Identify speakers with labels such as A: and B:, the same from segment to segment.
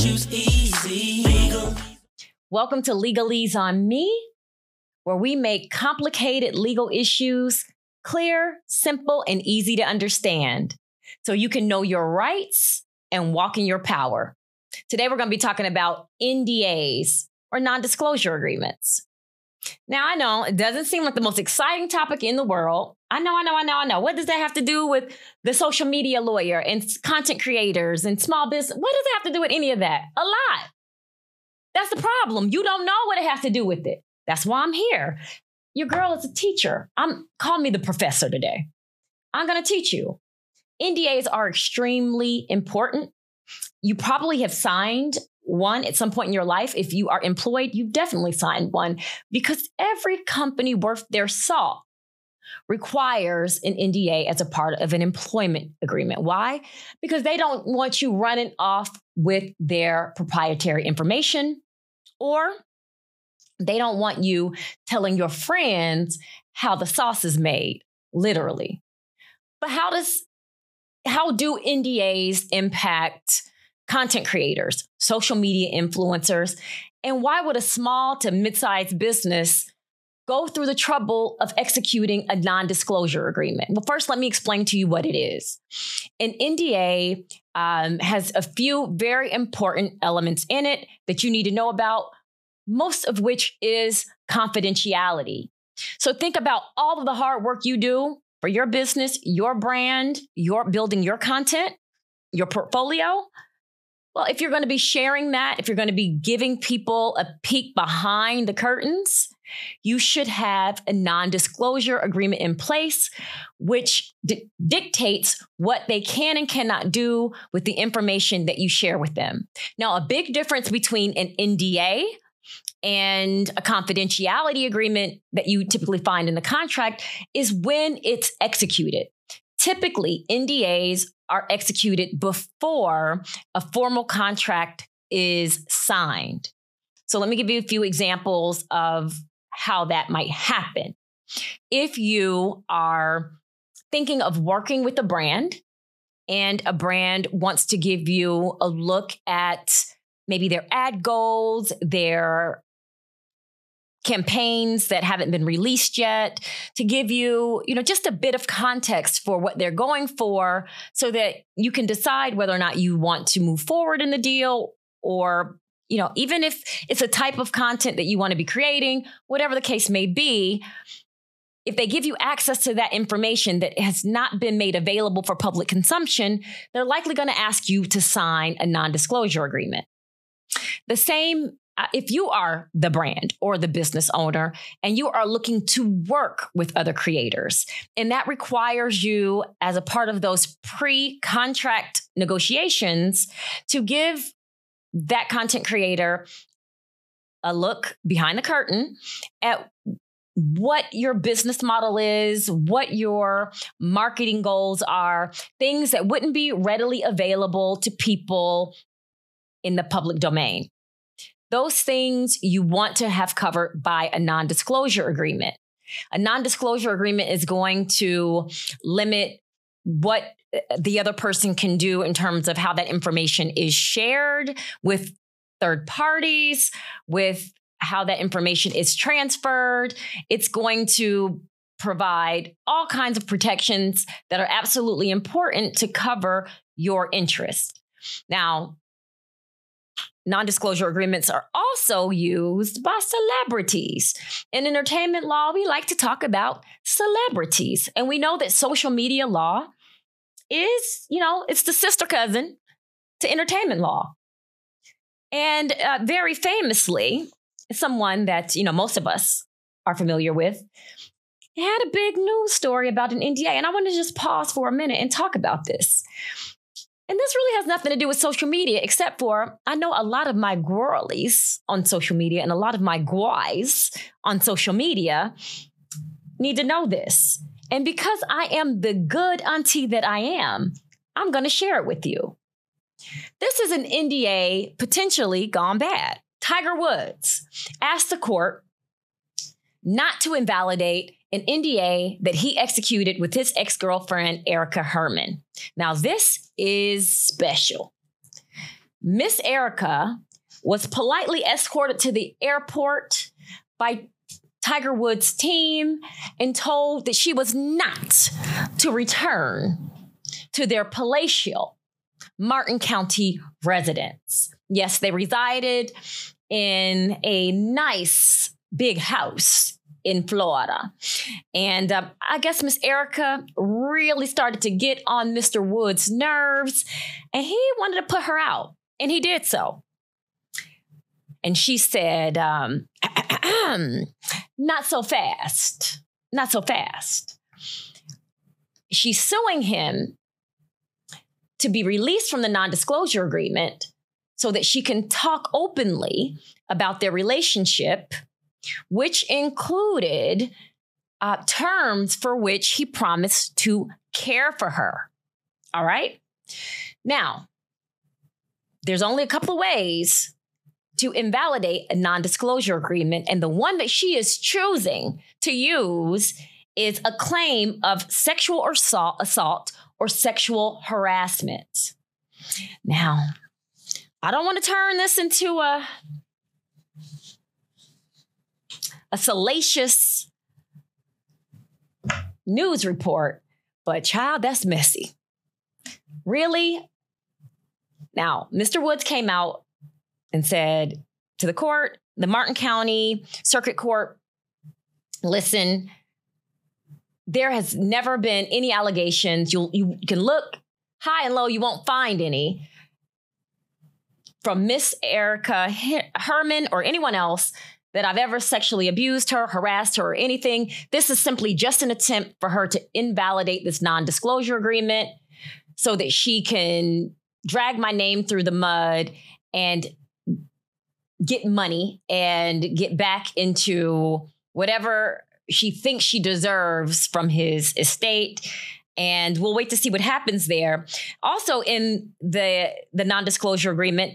A: issues easy. Legal.
B: Welcome to Legalese on Me, where we make complicated legal issues clear, simple, and easy to understand so you can know your rights and walk in your power. Today, we're going to be talking about NDAs or non disclosure agreements. Now, I know it doesn't seem like the most exciting topic in the world. I know, I know, I know, I know. What does that have to do with the social media lawyer and content creators and small business? What does it have to do with any of that? A lot. That's the problem. You don't know what it has to do with it. That's why I'm here. Your girl is a teacher. I'm call me the professor today. I'm going to teach you. NDAs are extremely important. You probably have signed one at some point in your life. If you are employed, you've definitely signed one because every company worth their salt requires an NDA as a part of an employment agreement. Why? Because they don't want you running off with their proprietary information or they don't want you telling your friends how the sauce is made, literally. But how does how do NDAs impact content creators, social media influencers, and why would a small to mid-sized business go through the trouble of executing a non-disclosure agreement? Well, first, let me explain to you what it is. An NDA um, has a few very important elements in it that you need to know about most of which is confidentiality. So think about all of the hard work you do for your business, your brand, your building your content, your portfolio. Well, if you're going to be sharing that, if you're going to be giving people a peek behind the curtains, you should have a non disclosure agreement in place, which di- dictates what they can and cannot do with the information that you share with them. Now, a big difference between an NDA, and a confidentiality agreement that you typically find in the contract is when it's executed. Typically, NDAs are executed before a formal contract is signed. So, let me give you a few examples of how that might happen. If you are thinking of working with a brand and a brand wants to give you a look at maybe their ad goals, their campaigns that haven't been released yet to give you, you know, just a bit of context for what they're going for so that you can decide whether or not you want to move forward in the deal or you know, even if it's a type of content that you want to be creating, whatever the case may be, if they give you access to that information that has not been made available for public consumption, they're likely going to ask you to sign a non disclosure agreement. The same Uh, if you are the brand or the business owner and you are looking to work with other creators, and that requires you, as a part of those pre contract negotiations, to give that content creator a look behind the curtain at what your business model is, what your marketing goals are, things that wouldn't be readily available to people in the public domain. Those things you want to have covered by a non disclosure agreement. A non disclosure agreement is going to limit what uh, the other person can do in terms of how that information is shared with third parties, with how that information is transferred. It's going to provide all kinds of protections that are absolutely important to cover your interest. Now, Non disclosure agreements are also used by celebrities. In entertainment law, we like to talk about celebrities. And we know that social media law is, you know, it's the sister cousin to entertainment law. And uh, very famously, someone that, you know, most of us are familiar with had a big news story about an NDA. And I want to just pause for a minute and talk about this. And this really has nothing to do with social media, except for I know a lot of my girlies on social media and a lot of my guys on social media need to know this. And because I am the good auntie that I am, I'm going to share it with you. This is an NDA potentially gone bad. Tiger Woods asked the court not to invalidate an NDA that he executed with his ex girlfriend, Erica Herman. Now, this is special. Miss Erica was politely escorted to the airport by Tiger Woods' team and told that she was not to return to their palatial Martin County residence. Yes, they resided in a nice big house in Florida. And uh, I guess Miss Erica really started to get on Mr. Woods' nerves, and he wanted to put her out, and he did so. And she said, um, Not so fast, not so fast. She's suing him to be released from the non disclosure agreement so that she can talk openly about their relationship, which included uh, terms for which he promised to care for her. All right. Now, there's only a couple of ways to invalidate a non disclosure agreement. And the one that she is choosing to use is a claim of sexual assault, assault or sexual harassment. Now, I don't want to turn this into a, a salacious news report, but child, that's messy. Really? Now, Mr. Woods came out and said to the court, the Martin County Circuit Court, listen, there has never been any allegations. You'll, you can look high and low, you won't find any from Miss Erica Herman or anyone else that I've ever sexually abused her, harassed her, or anything. This is simply just an attempt for her to invalidate this non disclosure agreement so that she can drag my name through the mud and get money and get back into whatever she thinks she deserves from his estate and we'll wait to see what happens there also in the the non-disclosure agreement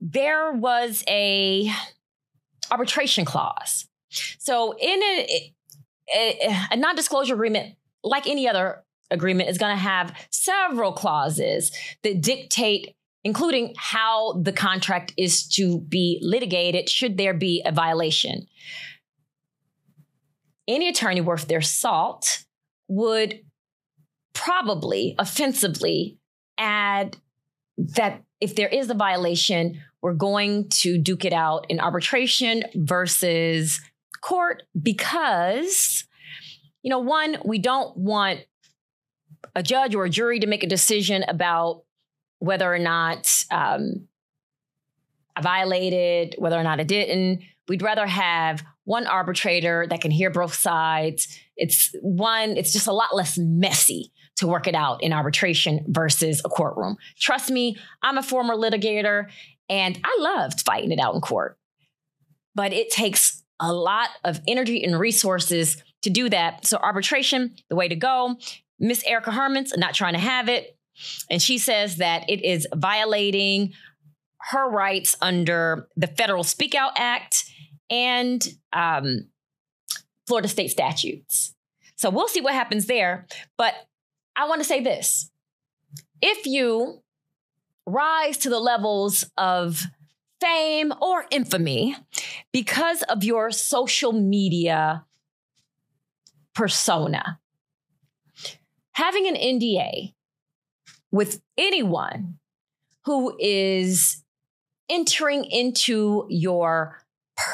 B: there was a arbitration clause. So in a, a, a non-disclosure agreement like any other agreement is going to have several clauses that dictate including how the contract is to be litigated should there be a violation. Any attorney worth their salt would probably offensively add that if there is a violation, we're going to duke it out in arbitration versus court because, you know, one, we don't want a judge or a jury to make a decision about whether or not um, I violated, whether or not I didn't. We'd rather have one arbitrator that can hear both sides. It's one, it's just a lot less messy to work it out in arbitration versus a courtroom. Trust me, I'm a former litigator and I loved fighting it out in court. But it takes a lot of energy and resources to do that. So, arbitration, the way to go. Miss Erica Herman's not trying to have it. And she says that it is violating her rights under the Federal Speak Out Act and um, Florida state statutes. So we'll see what happens there. But I want to say this if you rise to the levels of fame or infamy because of your social media persona, having an NDA with anyone who is entering into your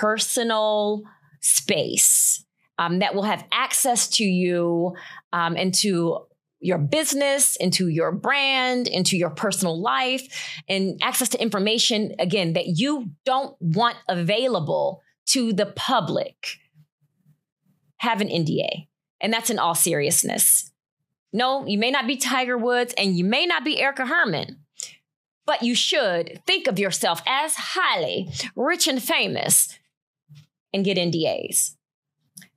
B: personal space um, that will have access to you um, and to your business, into your brand, into your personal life, and access to information, again, that you don't want available to the public. Have an NDA. And that's in all seriousness. No, you may not be Tiger Woods and you may not be Erica Herman, but you should think of yourself as highly rich and famous and get NDAs.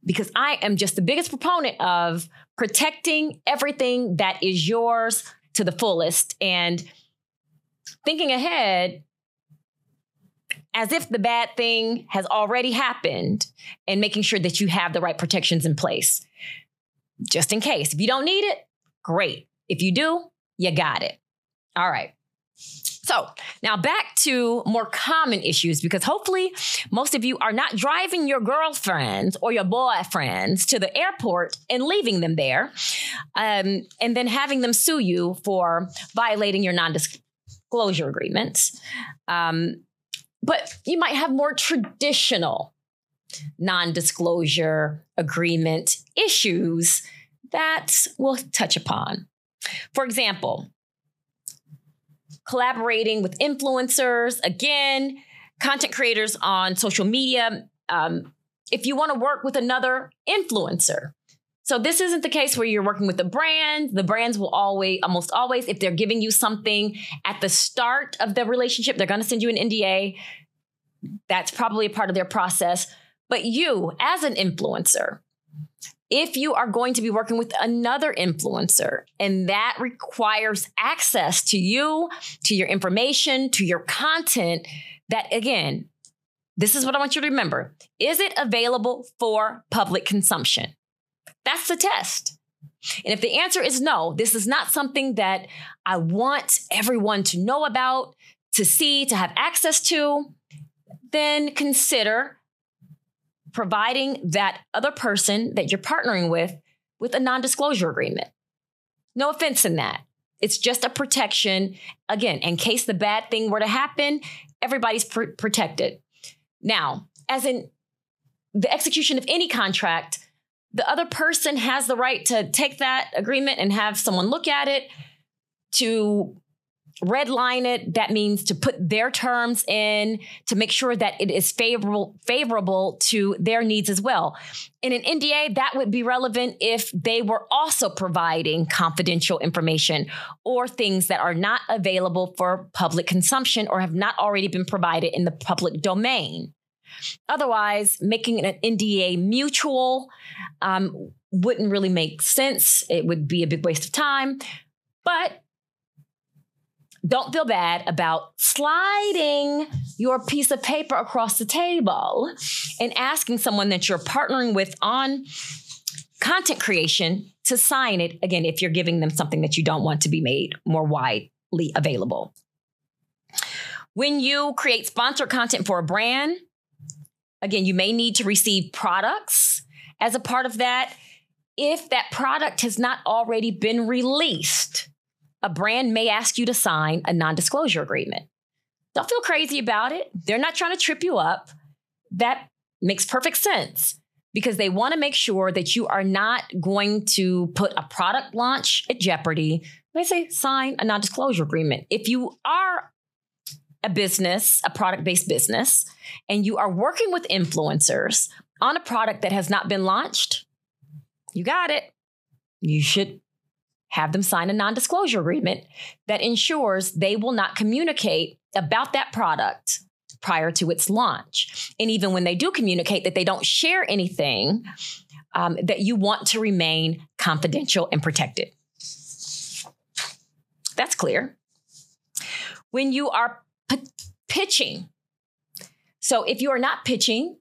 B: Because I am just the biggest proponent of protecting everything that is yours to the fullest and thinking ahead as if the bad thing has already happened and making sure that you have the right protections in place. Just in case. If you don't need it, great. If you do, you got it. All right. So now back to more common issues because hopefully most of you are not driving your girlfriends or your boyfriends to the airport and leaving them there um, and then having them sue you for violating your non disclosure agreements. Um, but you might have more traditional non disclosure agreement issues that we'll touch upon. For example, collaborating with influencers, again, content creators on social media. Um, if you want to work with another influencer, so this isn't the case where you're working with a brand. The brands will always, almost always, if they're giving you something at the start of the relationship, they're going to send you an NDA. That's probably a part of their process. But you, as an influencer, if you are going to be working with another influencer and that requires access to you, to your information, to your content, that again, this is what I want you to remember. Is it available for public consumption? That's the test. And if the answer is no, this is not something that I want everyone to know about, to see, to have access to, then consider providing that other person that you're partnering with with a non-disclosure agreement. No offense in that. It's just a protection. Again, in case the bad thing were to happen, everybody's pr- protected. Now, as in the execution of any contract, the other person has the right to take that agreement and have someone look at it to redline it. That means to put their terms in to make sure that it is favorable favorable to their needs as well. In an nda that would be relevant if they were also providing confidential information or things that are not available for public consumption or have not already been provided in the public domain. Otherwise making an nda mutual um, wouldn't really make sense. It would be a big waste of time. But don't feel bad about sliding your piece of paper across the table and asking someone that you're partnering with on content creation to sign it again if you're giving them something that you don't want to be made more widely available. When you create sponsored content for a brand, again, you may need to receive products as a part of that if that product has not already been released a brand may ask you to sign a non disclosure agreement. Don't feel crazy about it. They're not trying to trip you up. That makes perfect sense because they want to make sure that you are not going to put a product launch at jeopardy. They say sign a non disclosure agreement. If you are a business, a product based business, and you are working with influencers on a product that has not been launched, you got it. You should have them sign a non disclosure agreement that ensures they will not communicate about that product prior to its launch. And even when they do communicate, that they don't share anything um, that you want to remain confidential and protected. That's clear. When you are p- pitching, so if you are not pitching,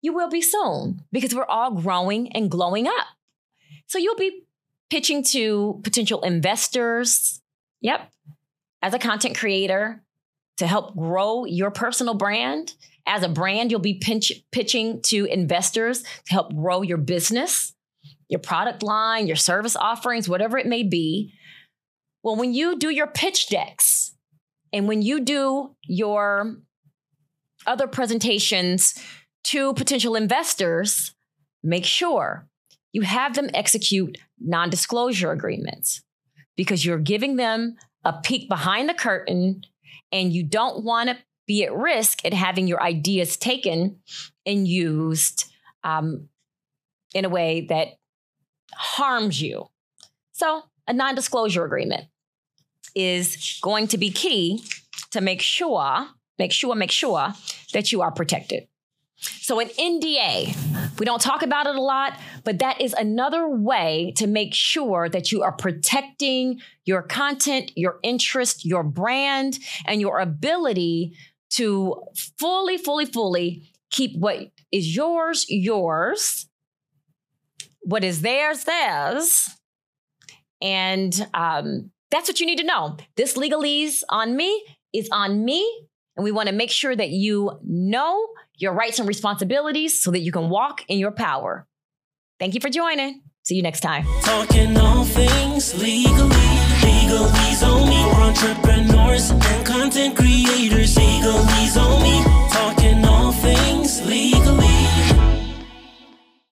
B: you will be soon because we're all growing and glowing up. So you'll be pitching to potential investors. Yep. As a content creator to help grow your personal brand. As a brand, you'll be pinch, pitching to investors to help grow your business, your product line, your service offerings, whatever it may be. Well, when you do your pitch decks and when you do your other presentations to potential investors, make sure you have them execute non disclosure agreements because you're giving them a peek behind the curtain and you don't want to be at risk at having your ideas taken and used um, in a way that harms you. So, a non disclosure agreement is going to be key to make sure, make sure, make sure that you are protected. So, an NDA, we don't talk about it a lot, but that is another way to make sure that you are protecting your content, your interest, your brand, and your ability to fully, fully, fully keep what is yours, yours, what is theirs, theirs. And um, that's what you need to know. This legalese on me is on me. And we want to make sure that you know your rights and responsibilities so that you can walk in your power. Thank you for joining. See you next time.
A: Talking all things legally. Entrepreneurs and content creators.